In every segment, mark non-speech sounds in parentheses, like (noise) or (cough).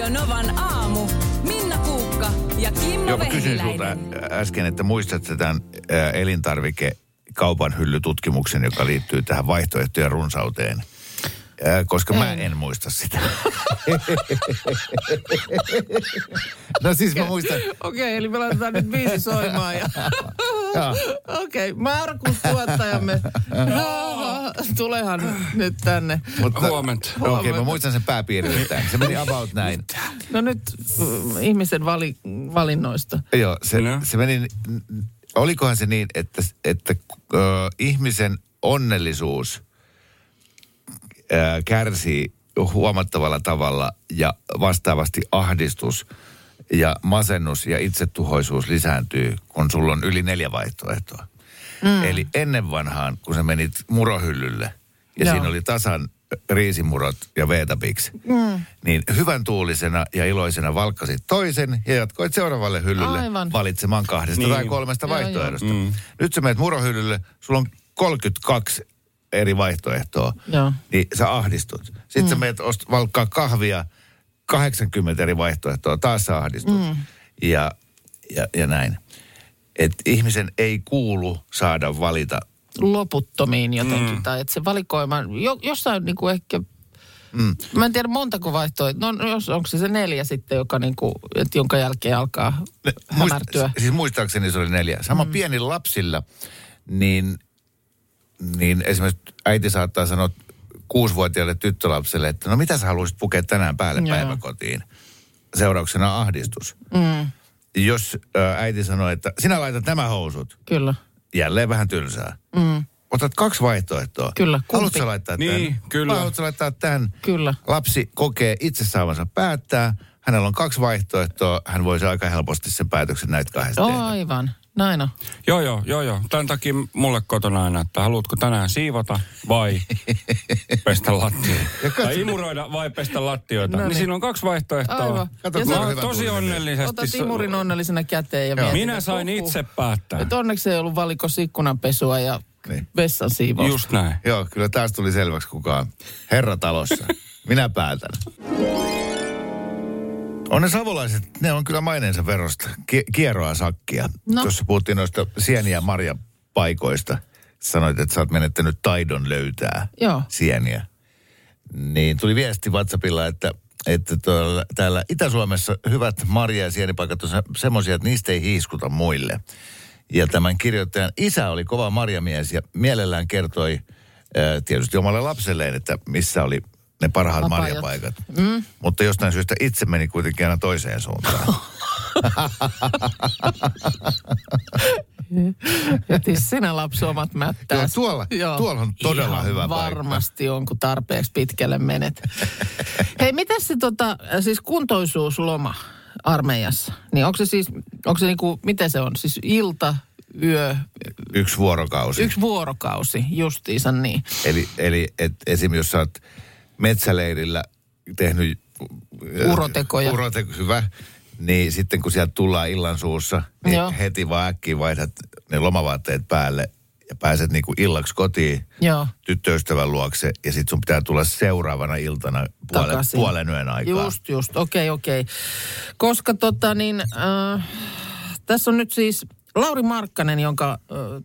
Radio Novan aamu. Minna Kuukka ja Kimmo Joo, mä kysyin sulta äsken, että muistatko tämän ää, elintarvike kaupan hyllytutkimuksen, joka liittyy tähän vaihtoehtojen runsauteen? Koska mä en muista sitä. (laughs) no siis mä muistan, Okei, eli me laitetaan nyt biisi soimaan. Ja... (laughs) Okei, Markus tuottajamme. Jaha, Tulehan nyt tänne. mutta... Huomenta. Okei, okay, mä muistan sen pääpiirteittäin. Se meni about näin. No nyt mm, ihmisen vali, valinnoista. Joo, se, No. se meni, olikohan se niin, että, että ö, ihmisen onnellisuus kärsii huomattavalla tavalla ja vastaavasti ahdistus ja masennus ja itsetuhoisuus lisääntyy, kun sulla on yli neljä vaihtoehtoa. Mm. Eli ennen vanhaan, kun sä menit murohyllylle ja Joo. siinä oli tasan riisimurot ja veetapiksi, mm. niin hyvän tuulisena ja iloisena valkkasit toisen ja jatkoit seuraavalle hyllylle Aivan. valitsemaan kahdesta Niin. tai kolmesta Joo, vaihtoehdosta. Mm. Nyt sä menet murohyllylle, sulla on 32 eri vaihtoehtoa, Joo. niin sä ahdistut. Sitten mm. sä menet ost- valkkaa kahvia, 80 eri vaihtoehtoa, taas sä ahdistut. Mm. Ja, ja, ja näin. Et ihmisen ei kuulu saada valita. loputtomiin jotenkin. Mm. Tai että se valikoima, jo, jossain niin kuin ehkä, mm. mä en tiedä montako vaihtoehtoa, no jos, onko se se neljä sitten, joka niin kuin, että jonka jälkeen alkaa hämärtyä. siis muistaakseni se oli neljä. Sama mm. pienillä lapsilla, niin, niin esimerkiksi äiti saattaa sanoa kuusivuotiaalle tyttölapselle, että no mitä sä haluaisit pukea tänään päälle Joo. päiväkotiin? Seurauksena ahdistus. Mm, Jos ä, äiti sanoo, että sinä laitat nämä housut, kyllä. jälleen vähän tylsää. Mm, Otat kaksi vaihtoehtoa. Kyllä, kumpi? Haluatko laittaa Niin, tämän? kyllä. Vai haluatko laittaa tämän? Kyllä. Lapsi kokee itse saavansa päättää. Hänellä on kaksi vaihtoehtoa. Hän voisi aika helposti sen päätöksen näitä kahdesta tehdä. Aivan, näin on. Joo, joo, joo, joo. Tämän takia mulle kotona aina, että haluatko tänään siivota vai (laughs) pestä lattioita. Tai imuroida vai pestä lattioita. No niin niin. siinä on kaksi vaihtoehtoa. Aivan. Kato, Ja Mä oon hyvä tosi onnellisesti. otat imurin onnellisena käteen ja mietit, Minä sain huhhuh. itse päättää. Et onneksi ei ollut valikossa ikkunanpesua ja Niin. vessan siivousta. Just näin. Joo, kyllä taas tuli selväksi kuka on herra talossa. (laughs) Minä päätän. On ne savolaiset, ne on kyllä maineensa verosta. Ki- kieroa sakkia. No. Tuossa puhuttiin noista sieniä ja marjapaikoista. Sanoit, että sä oot menettänyt taidon löytää Joo. sieniä. Niin tuli viesti WhatsAppilla, että, että tuolla, täällä Itä-Suomessa hyvät marja- ja sienipaikat on se- semmoisia, että niistä ei hiiskuta muille. Ja tämän kirjoittajan isä oli kova marjamies ja mielellään kertoi tietysti omalle lapselleen, että missä oli ne parhaat Apajat. marjapaikat. Mm. Mutta jostain syystä itse meni kuitenkin aina toiseen suuntaan. (laughs) Jäti sinä lapsi omat mättää. Joo, tuolla- tuolla on todella Ihan hyvä paikka. varmasti on, kun tarpeeksi pitkälle menet. (laughs) Hei, mitä se tota, siis kuntoisuusloma armeijassa? Niin onko se siis, onko se niinku, miten se on? Siis ilta, yö, Yksi vuorokausi. yksi vuorokausi, justiinsa niin. Eli, eli et esim. jos sä oot metsäleirillä tehnyt... Urotekoja. Uroteko, hyvä. Niin sitten kun sieltä tullaan illan suussa, niin Joo. heti vaan äkkiä vaihdat ne lomavaatteet päälle ja pääset niinku illaksi kotiin Joo. tyttöystävän luokse ja sitten sun pitää tulla seuraavana iltana puolen, Takaisin. puolen yön aikaa. Just, just. Okei, okei. Koska tota niin, äh, tässä on nyt siis Lauri Markkanen, jonka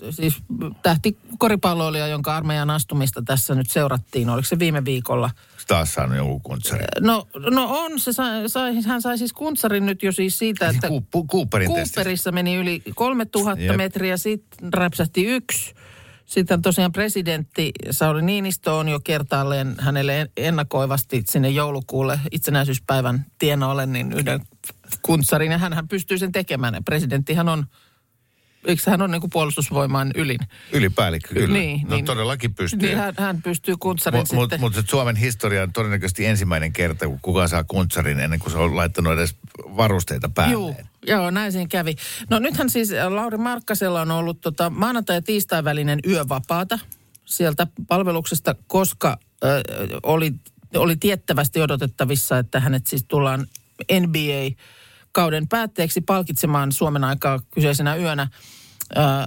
siis tähti koripalloilija, jonka armeijan astumista tässä nyt seurattiin. Oliko se viime viikolla? Taas saanut joku kuntsari. No, no on, se sai, sai, hän sai siis kuntsarin nyt jo siis siitä, että Ku, Cooperin. Cooperissa meni yli 3000 Jep. metriä, sitten räpsähti yksi. Sitten tosiaan presidentti Sauli Niinistö on jo kertaalleen hänelle ennakoivasti sinne joulukuulle itsenäisyyspäivän tienoille niin yhden kuntsarin. Ja hänhän pystyy sen tekemään. Presidenttihän on, eikö hän on niin puolustusvoimaan ylin? Ylipäällikkö, kyllä. Niin, no niin. todellakin pystyy. Niin hän, hän pystyy kuntsarin Mutta sitten... mut, mut Suomen historia on todennäköisesti ensimmäinen kerta, kun kukaan saa kuntsarin ennen kuin se on laittanut edes varusteita päälle. Joo, joo, näin siinä kävi. No nythän siis äh, Lauri Markkasella on ollut tota maanantai- ja tiistai välinen yövapaata sieltä palveluksesta, koska äh, oli, oli tiettävästi odotettavissa, että hänet siis tullaan NBA-kauden päätteeksi palkitsemaan Suomen aikaa kyseisenä yönä äh,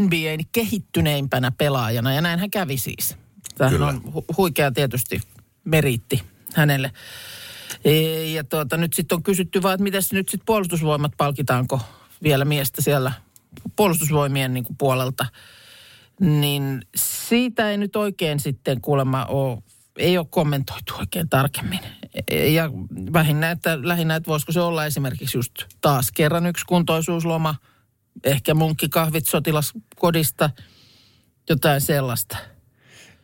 NBAn kehittyneimpänä pelaajana. Ja näin hän kävi siis. Kyllä. on hu- huikea tietysti meriitti hänelle. E, Ja tuota, nyt sitten on kysytty vaan, että miten nyt sitten puolustusvoimat palkitaanko vielä miestä siellä puolustusvoimien niin kuin puolelta. Niin siitä ei nyt oikein sitten kuulemma ole, ei ole kommentoitu oikein tarkemmin. Ja vähinnä, että lähinnä, että voisiko se olla esimerkiksi just taas kerran yksi kuntoisuusloma, ehkä munkkikahvit sotilaskodista, jotain sellaista.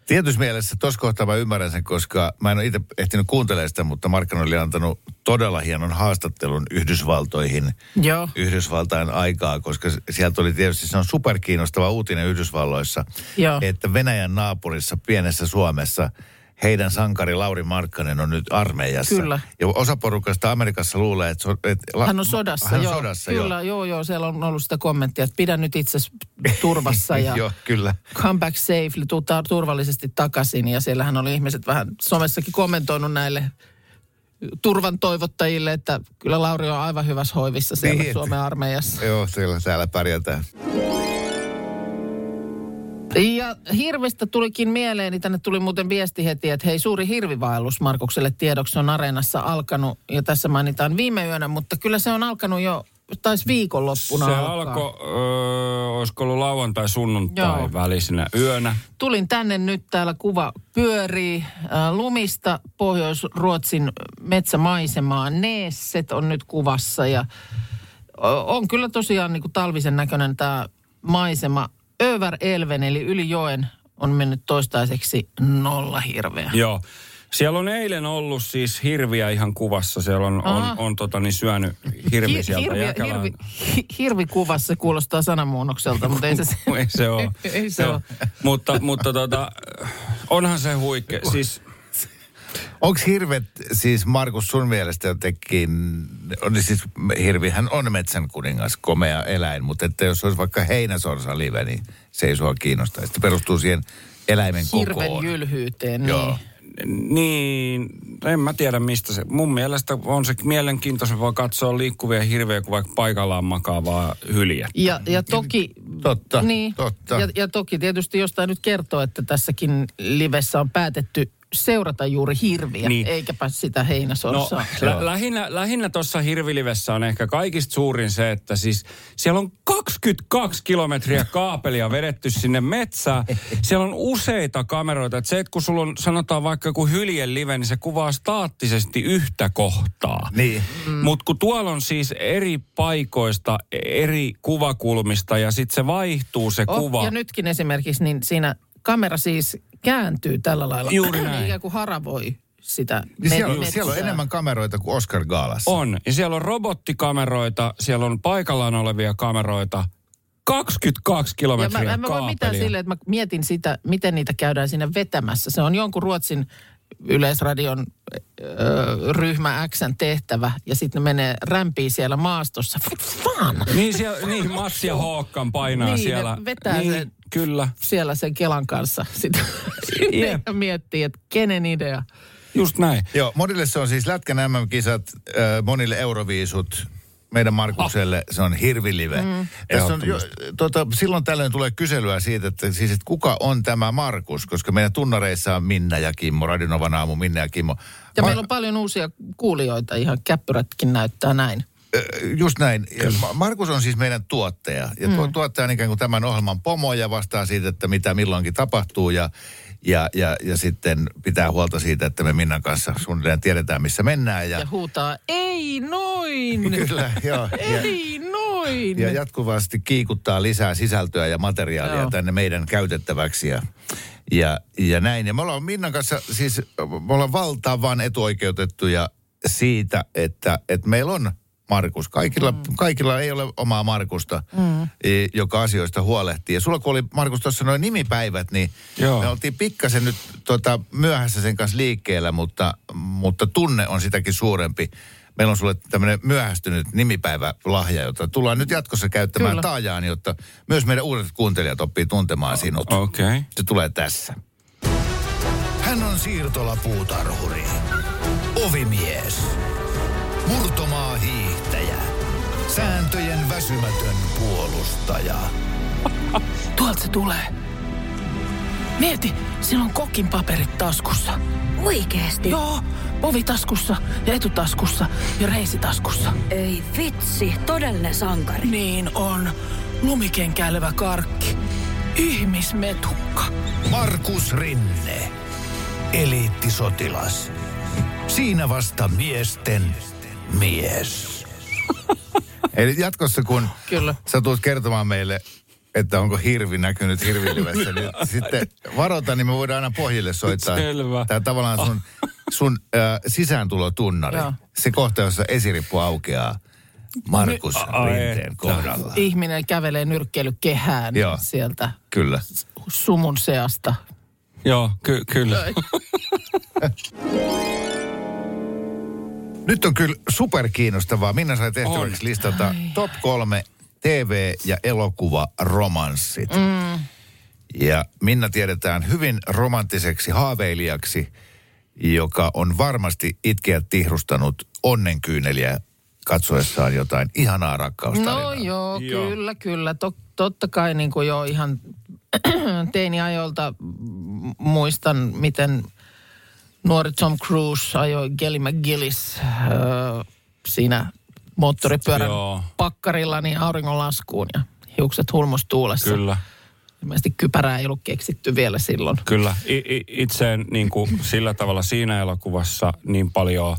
Tietyssä mielessä tuossa kohtaa mä ymmärrän sen, koska mä en ole itse ehtinyt kuuntelemaan sitä, mutta Markkan oli antanut todella hienon haastattelun Yhdysvaltoihin Joo. Yhdysvaltain aikaa, koska sieltä oli tietysti se on superkiinnostava uutinen Yhdysvalloissa, Joo. että Venäjän naapurissa pienessä Suomessa heidän sankari Lauri Markkanen on nyt armeijassa. Kyllä. Ja osa porukasta Amerikassa luulee, että, so, että la- Hän on sodassa, hän on joo. sodassa, kyllä, joo. joo, joo. Siellä on ollut sitä kommenttia, että pidä nyt itse turvassa (laughs) ja joo, kyllä. come back safely, tuu turvallisesti takaisin. Ja siellähän oli ihmiset vähän somessakin kommentoinut näille turvan toivottajille, että kyllä Lauri on aivan hyvässä hoivissa siellä Niin. Suomen armeijassa. Joo, siellä, täällä pärjätään. Ja hirvistä tulikin mieleen, niin tänne tuli muuten viesti heti, että hei suuri hirvivaellus Markukselle tiedoksi on areenassa alkanut. Ja tässä mainitaan viime yönä, mutta kyllä se on alkanut jo, taisi viikonloppuna Se alkaa. alkoi, öö, olisiko ollut lauantai, sunnuntai Joo. välisenä yönä. Tulin tänne nyt, täällä kuva pyörii äh, lumista Pohjois-Ruotsin metsämaisemaa. Neesset on nyt kuvassa ja on kyllä tosiaan niin kuin talvisen näköinen tämä maisema. Över Elven eli yli joen on mennyt toistaiseksi nolla hirveä. Joo. Siellä on eilen ollut siis hirviä ihan kuvassa. Siellä on, on, on tota, niin syönyt hirvi Hi- sieltä hirvi, Jäkälään. hirvi, hi- hirvikuvassa kuulostaa sanamuunnokselta, mutta ei se... (laughs) ei se ole. ei se ole. Mutta, mutta tota, onhan se huikea. Siis Onko hirvet siis Markus sun mielestä jotenkin, on niin siis hirvihän on metsän kuningas, komea eläin, mutta että jos olisi vaikka heinäsorsa live, niin se ei sua kiinnosta. Se perustuu siihen eläimen Hirven kokoon. jylhyyteen, niin. Joo. Niin, en mä tiedä mistä se. Mun mielestä on se mielenkiintoisempaa katsoa liikkuvia hirveä kuin vaikka paikallaan makaavaa hyljä. Ja, ja toki... Totta, niin, totta. Ja, ja toki tietysti jostain nyt kertoo, että tässäkin livessä on päätetty seurata juuri hirviä, Niin. eikäpä sitä No, heinäsorsaa. lä- lähinnä, lähinnä tuossa hirvilivessä on ehkä kaikista suurin se, että siis siellä on 22 kilometriä kaapelia vedetty sinne metsään. (laughs) Siellä on useita kameroita. Että se, että kun sulla on sanotaan vaikka joku hyljen live, niin se kuvaa staattisesti yhtä kohtaa. Niin. Mm. Mutta kun tuolla on siis eri paikoista, eri kuvakulmista ja sitten se vaihtuu se Oh, kuva. ja nytkin esimerkiksi, niin siinä kamera siis kääntyy tällä lailla. Juuri näin. Ikään kuin haravoi sitä Niin siellä, on, metsää. siellä on enemmän kameroita kuin Oscar Gaalassa. On. Ja siellä on robottikameroita, siellä on paikallaan olevia kameroita. 22 Ja kilometriä mä, mä en voi mitään silleen, että mä mietin sitä, miten niitä käydään sinne vetämässä. Se on jonkun Ruotsin yleisradion ö, ryhmä Xn tehtävä ja sitten ne menee rämpii siellä maastossa. Fan! Niin, siellä, niin Mats ja Håkan painaa Niin, ne siellä. vetää niin, sen- Kyllä, Siellä sen Kelan kanssa sitten Jep. ja miettii, että kenen idea. just näin. Joo, monille se on siis Lätkän MM-kisat, äh, monille Euroviisut, meidän Markukselle se on hirvilive. Mm, Tässä on, jo, tota, silloin tällöin tulee kyselyä siitä, että, siis, että kuka on tämä Markus, koska meidän tunnareissa on Minna ja Kimmo, Radinovan aamu, Minna ja Kimmo. Ja Ma- meillä on paljon uusia kuulijoita, ihan käppyrätkin näyttää näin. Just näin. Ja Ma- Markus on siis meidän tuottaja. Ja tuo tuottaja on ikään kuin tämän ohjelman pomo ja vastaa siitä, että mitä milloinkin tapahtuu. Ja, ja, ja, ja sitten pitää huolta siitä, että me Minnan kanssa suunnilleen tiedetään, missä mennään. Ja Ja, huutaa, ei noin! (laughs) kyllä, joo. Ja, Ei noin! ja jatkuvasti kiikuttaa lisää sisältöä ja materiaalia Joo. tänne meidän käytettäväksi. Ja, ja, ja näin. Ja me ollaan Minnan kanssa siis, me ollaan valtavan etuoikeutettuja siitä, että, että meillä on Markus. Kaikilla, mm. kaikilla ei ole omaa Markusta, mm. joka asioista huolehtii. Ja sulla kun oli Markus tuossa noin nimipäivät, niin Joo. me oltiin pikkasen nyt tota, myöhässä sen kanssa liikkeellä, mutta, mutta tunne on sitäkin suurempi. Meillä on sulle tämmöinen myöhästynyt nimipäivälahja, jota tullaan nyt jatkossa käyttämään Kyllä. taajaan, jotta myös meidän uudet kuuntelijat oppii tuntemaan sinut. Okay. Se tulee tässä. Hän on siirtolapuutarhuri, ovimies, murtomaa hiihtäjä, sääntöjen väsymätön puolustaja. (laughs) Tuolta se tulee. Mieti, sillä on kokin paperit taskussa. Oikeesti? Joo, ovi taskussa ja etutaskussa ja reisitaskussa. Ei vitsi, todellinen sankari. Niin on. Lumikenkäilevä karkki. Ihmismetukka. Markus Rinne. Eliittisotilas. Siinä vasta miesten mies. Eli jatkossa kun Kyllä. sä tulet kertomaan meille, että onko hirvi näkynyt hirvilivessä, niin (laughs) sitten varota, niin me voidaan aina pohjille soittaa. Selvä. Tämä tavallaan sun, sun äh, sisääntulotunnari. Joo. Se kohta, jossa esirippu aukeaa Markus Ai Rinteen kohdalla. Ihminen kävelee nyrkkeilykehään Joo. sieltä Kyllä. sumun seasta. Joo, ky- kyllä. (laughs) Nyt on kyllä super kiinnostavaa. Minna sai tehtäväksi On. listata top kolme TV- ja elokuvaromanssit. Mm. Ja Minna tiedetään hyvin romanttiseksi haaveilijaksi, joka on varmasti itkeä tihrustanut onnenkyyneliä katsoessaan jotain ihanaa rakkaustarinaa. No joo, Joo. kyllä, kyllä. Tot, totta kai niin kuin jo ihan (clears throat) teiniajoilta m- muistan, miten nuori Tom Cruise ajoi Kelly McGillis äh, siinä moottoripyörän Joo. pakkarilla niin auringonlaskuun ja hiukset hulmustuulessa. Kyllä. Ilmeisesti kypärää ei ollut keksitty vielä silloin. Kyllä. I, i, itse en niin kuin (laughs) sillä tavalla siinä elokuvassa niin paljon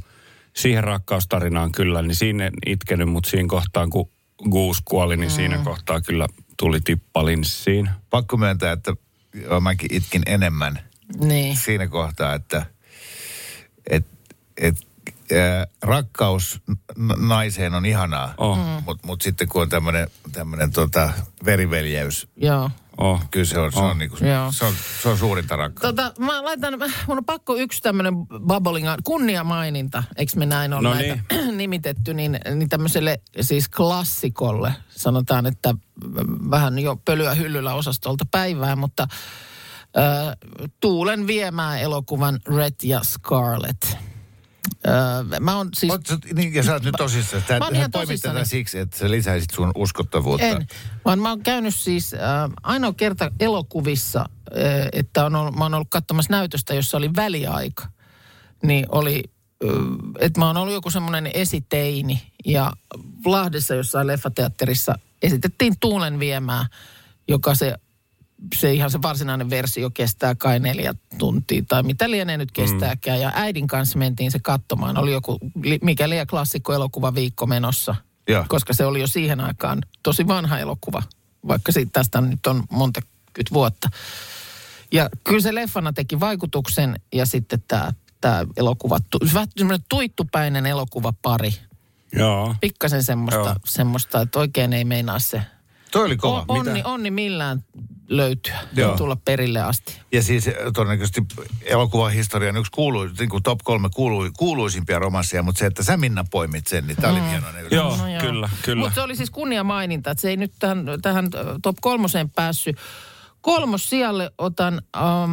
siihen rakkaustarinaan kyllä, niin siinä en itkenyt, mutta siinä kohtaan kun Goose kuoli, niin siinä kohtaa kyllä tuli tippa linssiin. Pakko myöntää, että mäkin itkin enemmän Niin. siinä kohtaa, että et, et, ää, rakkaus naiseen on ihanaa, Oh. Mutta mut sitten kun on tämmöinen tämmönen tota veriveljeys, Joo. Oh. kyllä se on, se on, niinku, Joo. se on, se on suurinta rakkautta. Tota, mä laitan, mun on pakko yksi tämmöinen bubblinga, kunniamaininta, eikö me näin ole No näitä (clears throat) nimitetty, niin, niin tämmöiselle siis klassikolle, sanotaan, että vähän jo pölyä hyllyllä osastolta päivää, mutta äh, Tuulen viemää elokuvan Red ja Scarlet. Äh, mä oon siis... Oot, niin, ja sä oot nyt tosissaan. Tää, Mä oon ihan tätä siksi, että sä lisäisit sun uskottavuutta. En, vaan mä oon käynyt siis äh, ainoa kerta elokuvissa, äh, että on ollut, mä oon ollut katsomassa näytöstä, jossa oli väliaika. Niin oli, äh, että mä oon ollut joku semmoinen esiteini ja Lahdessa jossain leffateatterissa esitettiin Tuulen viemää, joka se se ihan se varsinainen versio kestää kai neljä tuntia tai mitä lienee nyt kestääkään. Ja äidin kanssa mentiin se katsomaan. Oli joku, mikä liian klassikko elokuva viikko menossa. Joo. Koska se oli jo siihen aikaan tosi vanha elokuva, vaikka siitä tästä nyt on monta kyt vuotta. Ja kyllä se leffana teki vaikutuksen ja sitten tämä tämä elokuva, vähän tuittupäinen elokuvapari. Joo. Pikkasen semmoista, Joo. semmoista, että oikein ei meinaa se Toi oli kova. o- onni, onni millään löytyä Joo. ja tulla perille asti. Ja siis eh, todennäköisesti elokuvahistorian yksi kuulu, niin kuin top kolme kuulu, kuuluisimpia romansseja, mutta se, että sä Minna poimit sen, niin tää oli hienoinen. Joo, No joo. kyllä, kyllä. Mutta se oli siis kunnia maininta, että se ei nyt tähän, tähän top kolmoseen päässyt. Kolmos sijalle otan, um,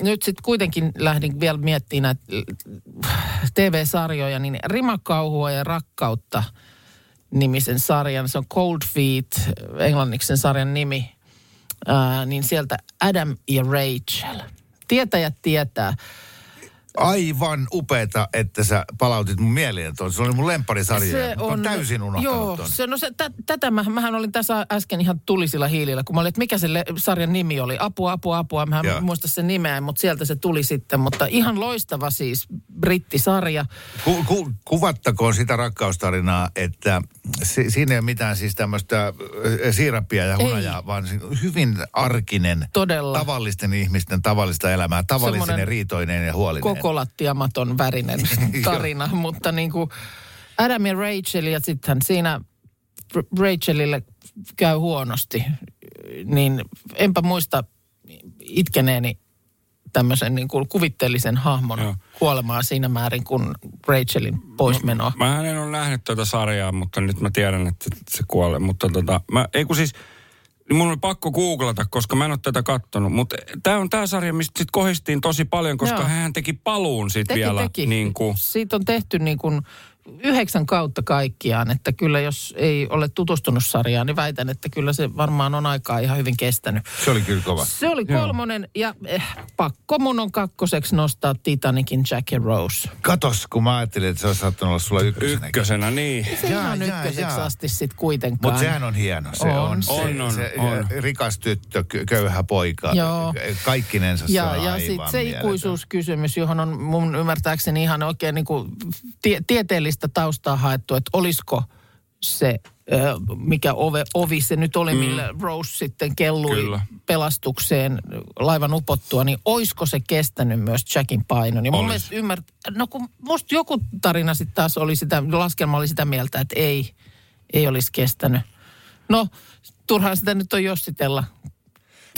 nyt sitten kuitenkin lähdin vielä miettimään näitä äh, TV-sarjoja, niin Rimakauhua ja rakkautta nimisen sarjan, se on Cold Feet, englanniksi sen sarjan nimi, niin sieltä Adam ja Rachel. Tietäjät tietää. Aivan upeeta, että sä palautit mun mieleen tuon. Se oli mun lempparisarja. Se Mä oon täysin unohtanut Joo, ton. se, no se, tä, tätä mä, mähän olin tässä äsken ihan tulisilla hiilillä, kun mä olin, että mikä se le, sarjan nimi oli. Apua, apua, apua. Mä en muista sen nimeä, mutta sieltä se tuli sitten. Mutta ihan loistava siis brittisarja. Ku, ku, kuvattakoon sitä rakkaustarinaa, että si, siinä ei ole mitään siis tämmöistä äh, siirappia ja hunajaa, vaan se on hyvin arkinen, Todella. tavallisten ihmisten tavallista elämää, tavallisen ja riitoinen ja huolinen. Koko lattiamaton värinen (laughs) tarina, mutta niin kuin Adam ja Rachel ja sitten siinä Rachelille käy huonosti, niin enpä muista itkeneeni tämmöisen niin kuin kuvitteellisen hahmon Joo. kuolemaa siinä määrin kuin Rachelin poismenoa. Mä en ole nähnyt tuota sarjaa, mutta nyt mä tiedän, että se kuolee. Mutta tota, mä, ei kun siis, mun oli pakko googlata, koska mä en ole tätä kattonut. Mutta tämä on tämä sarja, mistä sit kohistiin tosi paljon, koska Joo. hän teki paluun sit Teki, vielä. teki. Niin kuin, Siitä on tehty niin kuin yhdeksän kautta kaikkiaan, että kyllä jos ei ole tutustunut sarjaan, niin väitän, että kyllä se varmaan on aikaa ihan hyvin kestänyt. Se oli kyllä kova. Se oli kolmonen ja eh, pakko mun on kakkoseksi nostaa Titanicin Jackie Rose. Katos, kun mä ajattelin, että se olisi saattanut olla sulla ykkösenä. Ykkösenä, niin. Se Jaa, ihan jaa, ykköseksi jaa. asti sit kuitenkaan. Mutta sehän on hieno. Se On. on, se, On, on, se, on. rikas tyttö, kö- köyhä poika. Joo. Kaikkinensa se Ja, on ja sitten se mieletön. ikuisuuskysymys, johon on mun ymmärtääkseni ihan oikein niin kuin tie, tieteellistä taustaa haettu, että olisiko se, mikä ove, ovi se nyt oli, mm. millä Rose sitten kellui Kyllä. pelastukseen laivan upottua, niin oisko se kestänyt myös Jackin painon? Ja mun Olis. mielestä ymmärt, no kun musta joku tarina sitten taas oli sitä, laskelma oli sitä mieltä, että ei, ei olisi kestänyt. No, turhaan sitä nyt on jossitella.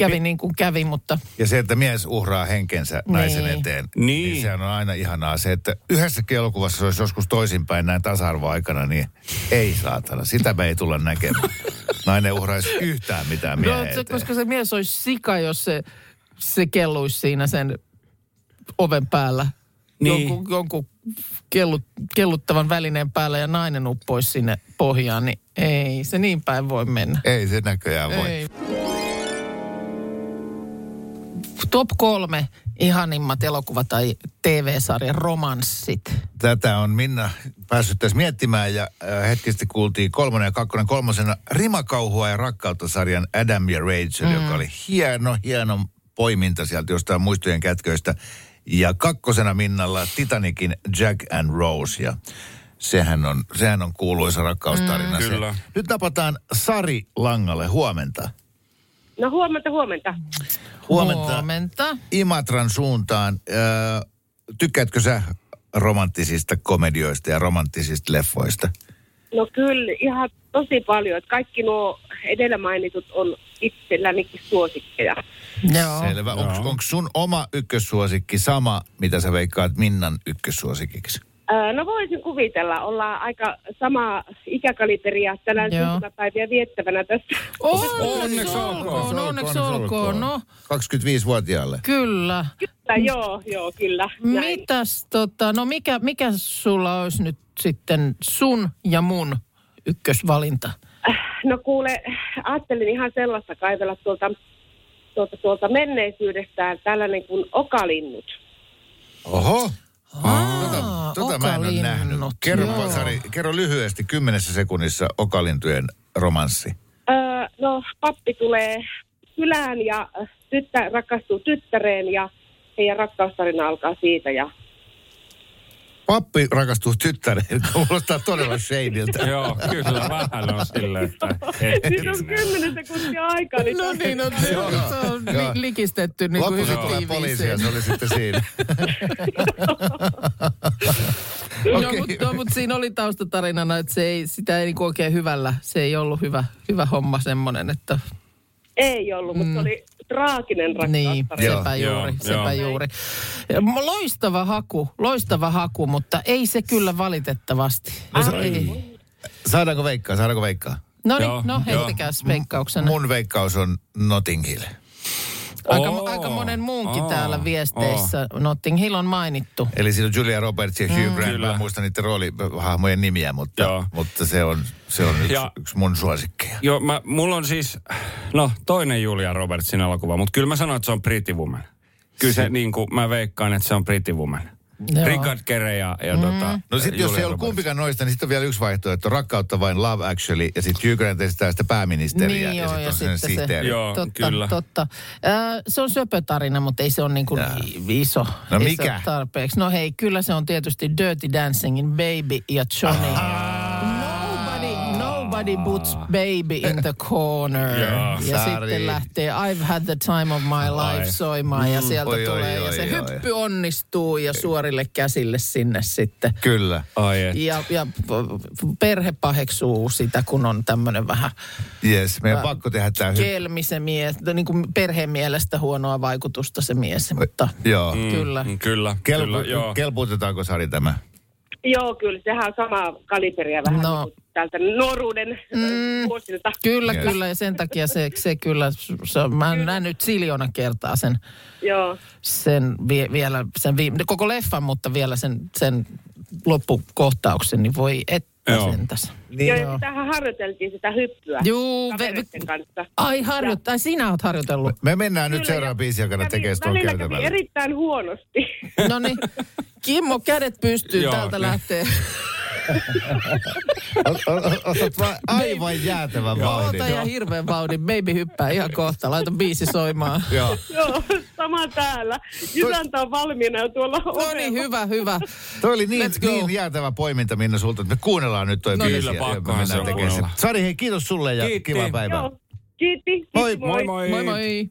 Kävi niin kuin kävi, mutta Ja se, että mies uhraa henkensä naisen Niin. eteen, Niin. niin sehän on aina ihanaa. Se, että yhdessäkin elokuvassa se olisi joskus toisinpäin näin tasa-arvoaikana, niin ei saatana. Sitä me ei tulla näkemään. (laughs) Nainen uhraisi yhtään mitään miehen No, eteen. se, koska se mies olisi sika, jos se, se kelluisi siinä sen oven päällä. Niin. Jonkun, jonkun kellut, kelluttavan välineen päällä ja nainen uppoisi sinne pohjaan, niin ei se niin päin voi mennä. Ei se näköjään voi. Ei. Top kolme ihanimmat elokuva- tai TV-sarjan romanssit. Tätä on Minna päässyt tässä miettimään ja äh, hetkisesti kuultiin kolmonen ja kakkonen. Kolmosena Rimakauhua ja rakkautta sarjan Adam ja Rachel, mm. joka oli hieno, hieno poiminta sieltä jostain muistojen kätköistä. Ja kakkosena Minnalla Titanikin Jack and Rose ja sehän on, sehän on kuuluisa rakkaustarina. Mm. Se. Kyllä. Nyt napataan Sari Langalle huomenta. No huomenta, huomenta. Huomenta. Huomenta. Imatran suuntaan. Öö, tykkäätkö sä romanttisista komedioista ja romanttisista leffoista? No kyllä, ihan tosi paljon. Että kaikki nuo edellä mainitut on itsellänikin suosikkeja. Joo. Selvä. Onko sun oma ykkössuosikki sama, mitä sä veikkaat Minnan ykkössuosikiksi? No voisin kuvitella, ollaan aika sama ikäkaliberia tänään syntymäpäiviä viettävänä tässä. Onneksi olkoon, onneksi olkoon. No, 25-vuotiaalle. kyllä. Kyllä, joo, joo, kyllä. Näin. Mitäs tota, no mikä, mikä sulla olisi nyt sitten sun ja mun ykkösvalinta? No kuule, ajattelin ihan sellaista kaivella tuolta, tuolta, tuolta menneisyydestään tällainen kuin okalinnut. Oho. Aa, Tota, tota mä en ole nähnyt. Kerro. Sari, kerro lyhyesti kymmenessä sekunnissa okalintujen romanssi. Öö, no, pappi tulee kylään ja tyttä, rakastuu tyttäreen ja heidän rakkaustarina alkaa siitä. Ja, Pappi rakastuu tyttäreen, kuulostaa todella shadeiltä. (laughs) Joo, kyllä vähän on silleen, että nyt on kymmenen sekuntia aikaa. Niin No niin, no, se, se on li, likistetty niin kuin Lopussa hyvin tulee poliisi ja tiiviiseen. se oli sitten siinä. (laughs) No, Okei. mutta no, mut siinä oli taustatarinana, että se ei, sitä ei niinku oikein hyvällä, se ei ollut hyvä, hyvä homma semmoinen, että Ei ollut, mutta se oli traaginen niin, rakkaustarina. sepä Joo, juuri, joo, sepä joo. juuri. Loistava haku, loistava haku, mutta ei se kyllä valitettavasti. ei. Saadaanko veikkaa, saadaanko veikkaa? No niin, no heittäkääs veikkauksena. Mun veikkaus on Notting Hill. Aika, Oo, aika monen muunkin oo, täällä viesteissä. Notting Hill on mainittu. Eli siinä on Julia Roberts ja Hugh Grant. Mä Mm, Kyllä. en muista niiden roolihahmojen nimiä, mutta, Joo. mutta se on, se on yksi, Ja- yksi mun suosikkeja. Joo, mä, mulla on siis, no toinen Julia Robertsin elokuva, mutta kyllä mä sanoin, että se on Pretty Woman. Kyllä se, niin kuin mä veikkaan, että se on Pretty Woman. Joo. Richard Gere ja, ja mm. tota, No sitten jos Julia ei ole kumpikaan noista, niin sitten on vielä yksi vaihtoehto. Rakkautta vain Love Actually. Ja sitten Hugh Grant esittää sitä pääministeriä. Niin ja joo, sitten ja on sen sitten se- sihteeri. Joo, Totta, kyllä. totta. Äh, se on söpötarina, mutta ei se ole niin kuin iso, No iso mikä? tarpeeksi. No hei, kyllä se on tietysti Dirty Dancingin Baby ja Johnny. Nobody, nobody puts baby in the corner. (laughs) Joo, ja Sari. sitten lähtee I've had the time of my life Ai. soimaan ja sieltä Oi, oi, tulee ja oi, se oi. hyppy onnistuu ja suorille käsille sinne sitten. Kyllä. Ai et. Ja, ja perhe paheksuu sitä, kun on tämmöinen vähän Yes, meidän Ä, pakko tehdä tämä. Kelmi se mies, niin kuin perheen mielestä huonoa vaikutusta se mies, mutta joo. mm. kyllä. Mm, Kyllä, Kelpu- kyllä, joo. kelpuutetaanko Sari tämä? Joo, kyllä, sehän on sama kaliberia vähän No. kuin täältä nuoruuden mm. vuosilta. Kyllä, Yes. kyllä, ja sen takia se, se kyllä, se, mä näen nyt siljona kertaa sen, Joo. sen vie, vielä, sen vi, koko leffan, mutta vielä sen, sen loppukohtauksen, niin voi että Joo. sentäs. Niin, Joo, sitähän harjoiteltiin sitä hyppyä Juu, ve, kanssa. ai harjoittaa, sinä oot harjoitellut. me mennään nyt Kyllä, seuraavan ja biisin aikana kävi- tekemään tuolla välillä kävi käytävällä. erittäin huonosti. No niin, (laughs) Kimmo, kädet pystyy, Joo, täältä niin. lähtee. (laughs) Otat vaan aivan jäätävän vauhdin. Oota ja hirveän vauhdin. Baby hyppää ihan kohta. Laita biisi soimaan. Joo. Joo, sama täällä. Jysäntä on valmiina jo tuolla No niin, hyvä, hyvä. Toi oli niin, niin jäätävä poiminta Minna sulta, että me kuunnellaan nyt toi No biisi. kyllä, ja me pakkohan se on. Sari, hei kiitos sulle ja Kiitti. kivaa päivää. Joo, kiitti. kiitti Moi, Moi moi. Moi moi.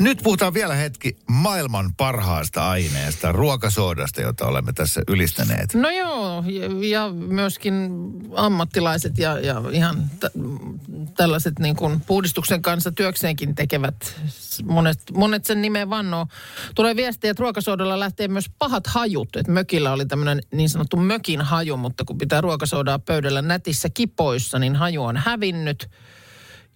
Nyt puhutaan vielä hetki maailman parhaasta aineesta, ruokasoodasta, jota olemme tässä ylistäneet. No joo, ja, ja myöskin ammattilaiset ja, ja ihan t- tällaiset niin kuin puhdistuksen kanssa työkseenkin tekevät, monet, monet sen nimeen vannoo. Tulee viestiä, että ruokasoodalla lähtee myös pahat hajut. Että mökillä oli tämmöinen niin sanottu mökin haju, mutta kun pitää ruokasoodaa pöydällä nätissä kipoissa, niin haju on hävinnyt.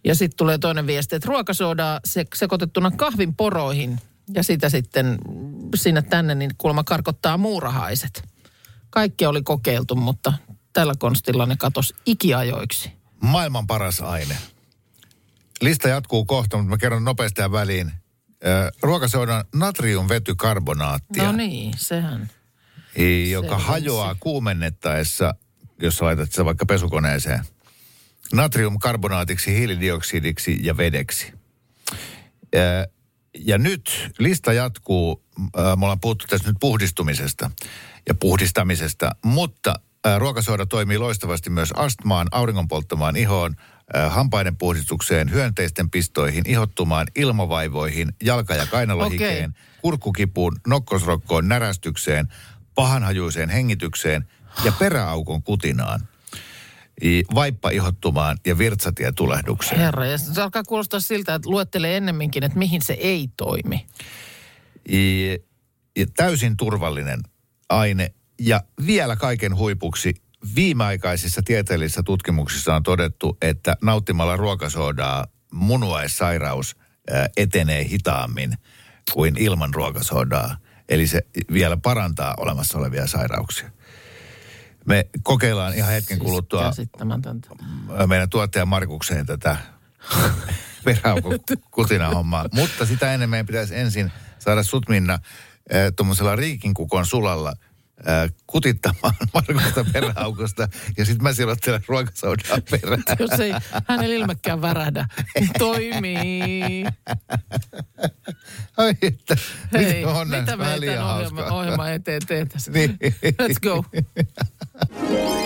Ja sitten tulee toinen viesti, että ruokasoodaa se, sekoitettuna kahvin poroihin ja sitä sitten sinne tänne, niin kuulemma karkottaa muurahaiset. Kaikki oli kokeiltu, mutta tällä konstilla ne katos ikiajoiksi. Maailman paras aine. Lista jatkuu kohta, mutta mä kerron nopeasti tähän väliin. Ruokasoodan natriumvetykarbonaattia, No niin, sehän. joka Selvisi. hajoaa kuumennettaessa, jos laitat sitä vaikka pesukoneeseen. Natriumkarbonaatiksi, hiilidioksidiksi ja vedeksi. Ö, Ja nyt lista jatkuu. Ö, Me ollaan puhuttu tässä nyt puhdistumisesta ja puhdistamisesta, mutta ö, ruokasooda toimii loistavasti myös astmaan, auringonpolttamaan ihoon, ö, hampaiden puhdistukseen, hyönteisten pistoihin, ihottumaan, ilmavaivoihin, jalka- ja kainalohikeen, Okei. kurkkukipuun, nokkosrokkoon, närästykseen, pahanhajuiseen hengitykseen ja peräaukon kutinaan. I- Vaippaihottumaan ja virtsatietulehdukseen. Herra, ja se alkaa kuulostaa siltä, että luettelee ennemminkin, että mihin se ei toimi. I- ja täysin turvallinen aine. Ja vielä kaiken huipuksi viimeaikaisissa tieteellisissä tutkimuksissa on todettu, että nauttimalla ruokasoodaa munuaissairaus etenee hitaammin kuin ilman ruokasoodaa. Eli se vielä parantaa olemassa olevia sairauksia. Me kokeillaan ihan hetken kuluttua Siis Käsittämätöntä. meidän tuottaja Markukseen tätä (laughs) kutina hommaa. Mutta sitä ennen meidän pitäisi ensin saada sut Minna tuommoisella riikinkukon sulalla äh, kutittamaan (laughs) Markusta peräaukosta ja sitten mä silottelen ruokasoudaa perään. Jos ei hänellä ilmekään värähdä, niin toimii. (laughs) Ai että, Hei, miten onnen, mitä me ei hauskaa. ohjelman eteen tehtäisi? Niin. Let's go. (laughs)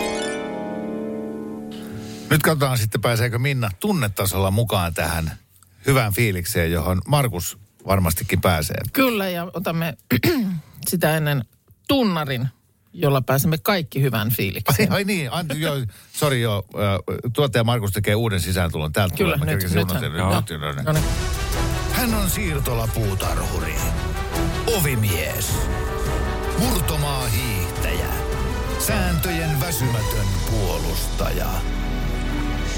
Nyt katsotaan sitten pääseekö Minna tunnetasolla mukaan tähän hyvään fiilikseen, johon Markus varmastikin pääsee. Kyllä, ja otamme (clears throat) sitä ennen tunnarin, jolla pääsemme kaikki hyvän Ai, fiilikseen. ai niin, an, joo, sori joo, ö, tuottaja Markus tekee uuden sisääntulon. Täältä Kyllä, tulee. Mä nyt, unohtaa- Joo. nyt- nyt- No niin. Hän on siirtolapuutarhuri, ovimies, murtomaa hiihtäjä, sääntöjen väsymätön puolustaja.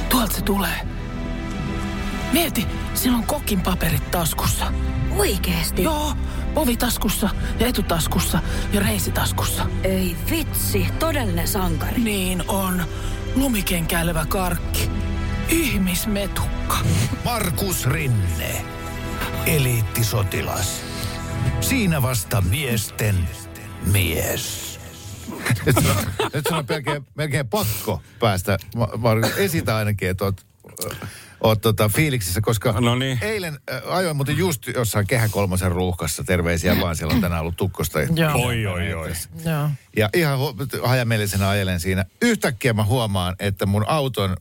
Tuolta se tulee. Mieti, sillä on kokin paperit taskussa. Oikeesti? Joo, ovitaskussa ja etutaskussa ja reisitaskussa. Ei vitsi, todellinen sankari. Niin on. Lumikenkäilevä karkki. Ihmismetukka. Markus Rinne, eliittisotilas. Siinä vasta miesten mies. Nyt sun on, nyt on melkein, melkein pakko päästä, Ma- Markus, esitä ainakin, että oot, oot tota, fiiliksissä, koska No niin. eilen äh, ajoin muuten just jossain Kehä Kolmosen ruuhkassa, terveisiä vaan, siellä on tänään ollut tukkosta. Oi, oi, oi. Joo. Ja ihan hajamielisenä ajelen siinä. Yhtäkkiä mä huomaan, että mun auton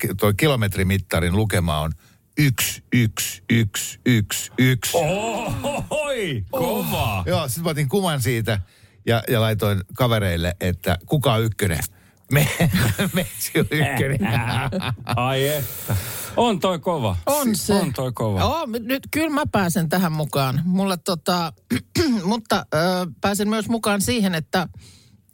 ki- toi kilometrimittarin lukema on yksi, yksi, yksi, yksi, yksi. Oi, kova. Joo, sitten mä otin kuvan siitä ja, ja laitoin kavereille, että kuka on ykkönen? Me, Messi on ykkönen. Ai että. On toi kova. On se. On toi kova. Joo, nyt kyllä mä pääsen tähän mukaan. Mulla tota, (clears throat) mutta ö, pääsen myös mukaan siihen, että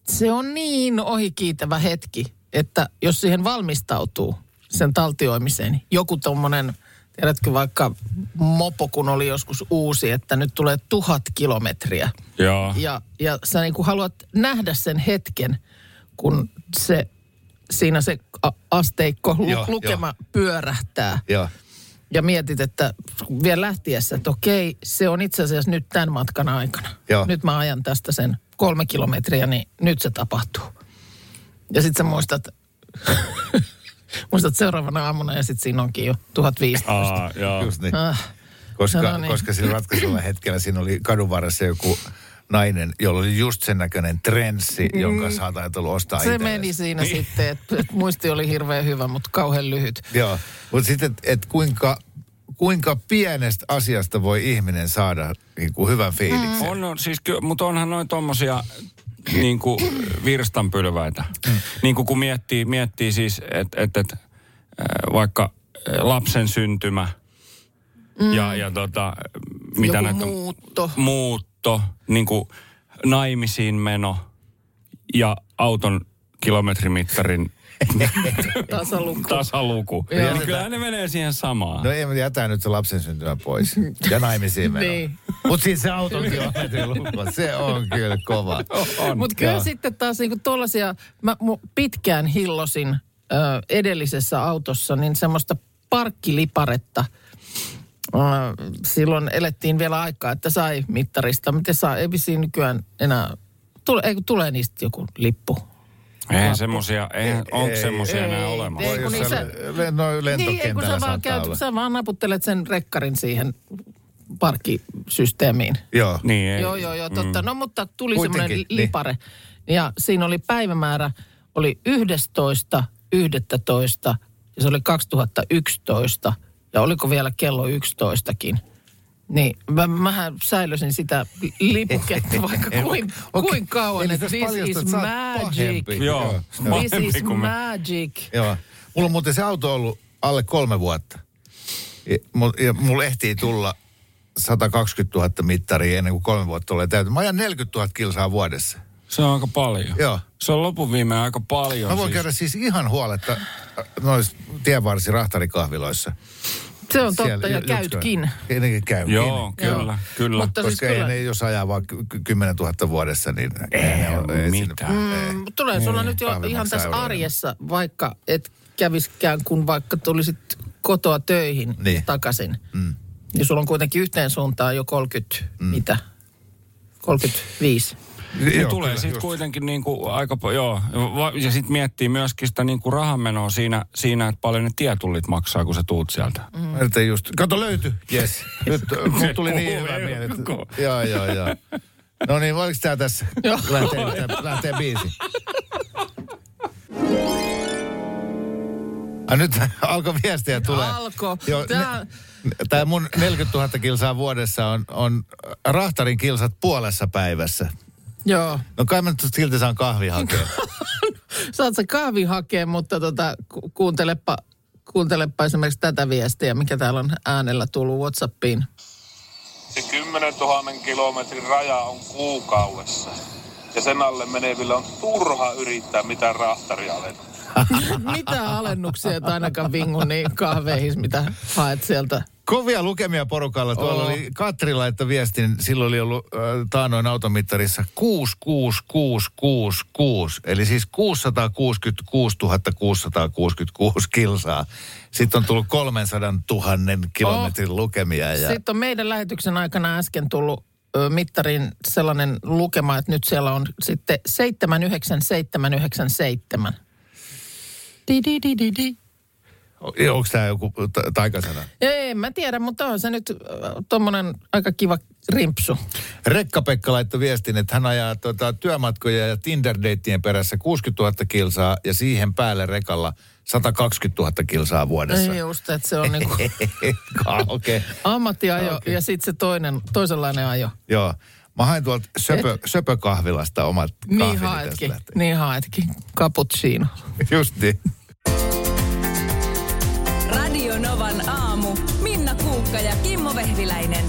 se on niin ohikiitävä hetki, että jos siihen valmistautuu sen taltioimiseen, joku tommonen, Tiedätkö vaikka mopo, kun oli joskus uusi, että nyt tulee tuhat kilometriä. Joo. Ja, ja sä niin haluat nähdä sen hetken, kun se, siinä se asteikko, lu, Joo, lukema pyörähtää. Joo. Ja mietit, että vielä lähtiessä, että okei, se on itse asiassa nyt tämän matkan aikana. Joo. Nyt mä ajan tästä sen kolme kilometriä, niin nyt se tapahtuu. Ja sitten sä muistat, (laughs) muistat seuraavana aamuna ja sitten siinä onkin jo 1500. Aa, joo. Just niin. Ah, Koska, No niin. koska sillä ratkaisulla hetkellä siinä oli kadun varressa joku nainen, jolla oli just sen näköinen trenssi, jonka sä oot ajatellut ostaa Mm. se itsellesi. meni siinä sitten, että et muisti oli hirveän hyvä, mutta kauhean lyhyt. Joo, mutta sitten, että et kuinka, kuinka pienestä asiasta voi ihminen saada niin kuin hyvän fiiliksen. On, on siis, mutta onhan noin tommosia niin kuin virstanpylväitä. Niin kuin kun miettii, miettii siis, että et, et, vaikka lapsen syntymä ja, ja tota, mitä Joku näitä muutto. Muutto, niin kuin naimisiin meno ja auton kilometrimittarin (laughs) Tasaluku. tasaluku. Joo. Niin kyllä ne menee siihen samaan. No ei, mutta jätä nyt se lapsen syntymä pois. Ja naimisiin meno. Niin. Mutta siis se auton kilometrin luku, se on kyllä kova. (laughs) Mutta kyllä Joo. sitten taas niinku tollasia, mä pitkään hillosin ö, edellisessä autossa, niin semmoista parkkiliparetta. Silloin elettiin vielä aikaa, että sai mittarista. Miten saa, ei vissiin nykyään enää, tule, ei tulee niistä joku lippu. Eihän semmosia, eihän, onko ei, semmosia enää ei, olemassa? ei, kun Jos niin sä, le- no, Niin, ei kun sä vaan, käyt, olla. sä vaan naputtelet sen rekkarin siihen parkkisysteemiin. Joo. Niin, ei. Joo, joo, joo, totta. No mutta tuli Kuitenkin, semmoinen niin. lipare. Ja siinä oli päivämäärä, oli 11, 11 ja se oli 2011. Ja oliko vielä kello 11kin. Niin, mä, mähän säilösin sitä lipuketta (laughs) vaikka kuin, Okei. kuin kauan, Eli this paljastat, is magic. pahempi. Joo. This Pahempi is magic. Joo. Mulla on muuten se auto ollut alle kolme vuotta. Ja, mul- ja mulla ehtii tulla 120 000 mittaria ennen kuin kolme vuotta tulee täyty. Mä ajan 40 000 kilsaa vuodessa. Se on aika paljon. Joo. Se on lopun viimein aika paljon. Mä voin siis. käydä siis ihan huoletta noissa tienvarsi rahtarikahviloissa. Se on totta Siellä ja käytkin. Ennenkin käykin. Joo, kyllä, Joo. kyllä. Mutta siis Koska kyllä- ei ne, jos ajaa vaan ky- ky- 10 000 vuodessa, niin ei, Ei ole ei mitään. Ei. Mm, tulee sulla nyt jo ihan tässä arjessa, vaikka et käviskään, kun vaikka tulisit kotoa töihin Niin. takaisin. Mm. Ja sulla on kuitenkin yhteen suuntaan jo 30, mm. mitä? 35. Ne Joo, tulee kyllä, sitten just. kuitenkin niin kuin aika joo. Ja sitten miettii myöskin sitä niin kuin rahanmenoa siinä, siinä, että paljon ne tietullit maksaa, kun sä tuut sieltä. Mm. Yritän just, kato löyty, yes. Nyt äh, mulla tuli niin hyvä mieli. että-. Joo, joo, joo. No niin, oliko tää tässä? (laughs) Lähtee, lähtee biisi. Ah, nyt (laughs) alkoi viestiä tulee. Alko. Joo, Tää- ne, tää mun 40 000 kilsaa vuodessa on, on rahtarin kilsat puolessa päivässä. Joo. No kai mä nyt silti saan kahvi hakea. (laughs) Saat sä kahvi hakea, mutta tota, ku- kuuntelepa, kuuntelepa esimerkiksi tätä viestiä, mikä täällä on äänellä tullut Whatsappiin. Se 10 000 kilometrin raja on kuukaudessa. Ja sen alle menevillä on turha yrittää mitään rahtaria alentaa. (laughs) Mitä alennuksia et ainakaan vingu niin kahveihin, mitä haet sieltä. Kovia lukemia porukalla. Tuolla Oo. oli Katri laittoi viestin, silloin oli ollut äh, taanoin automittarissa 66666, eli siis 666 666 kilsaa. Sitten on tullut 300 000 kilometrin lukemia. Ja... Sitten on meidän lähetyksen aikana äsken tullut mittarin sellainen lukema, että nyt siellä on sitten 79797. Di, di, di, di, di. Onko tämä joku ta- taikasana? En mä tiedä, mutta on se nyt tuommoinen aika kiva rimpsu. Rekka-Pekka laittoi viestin, että hän ajaa tota, työmatkoja ja Tinder-deittien perässä 60 000 kilsaa ja siihen päälle rekalla 120 000 kilsaa vuodessa. Ei just, että se on (laughs) niinku Okei, okay. (laughs) ammattiajo okay. ja sitten se toinen, toisenlainen ajo. joo. Mä hain tuolta söpö, söpökahvilasta omat Niin kahvini tästä haetkin, niin haetkin. Cappuccino. Just niin. Radio Novan aamu. Minna Kuukka ja Kimmo Vehviläinen.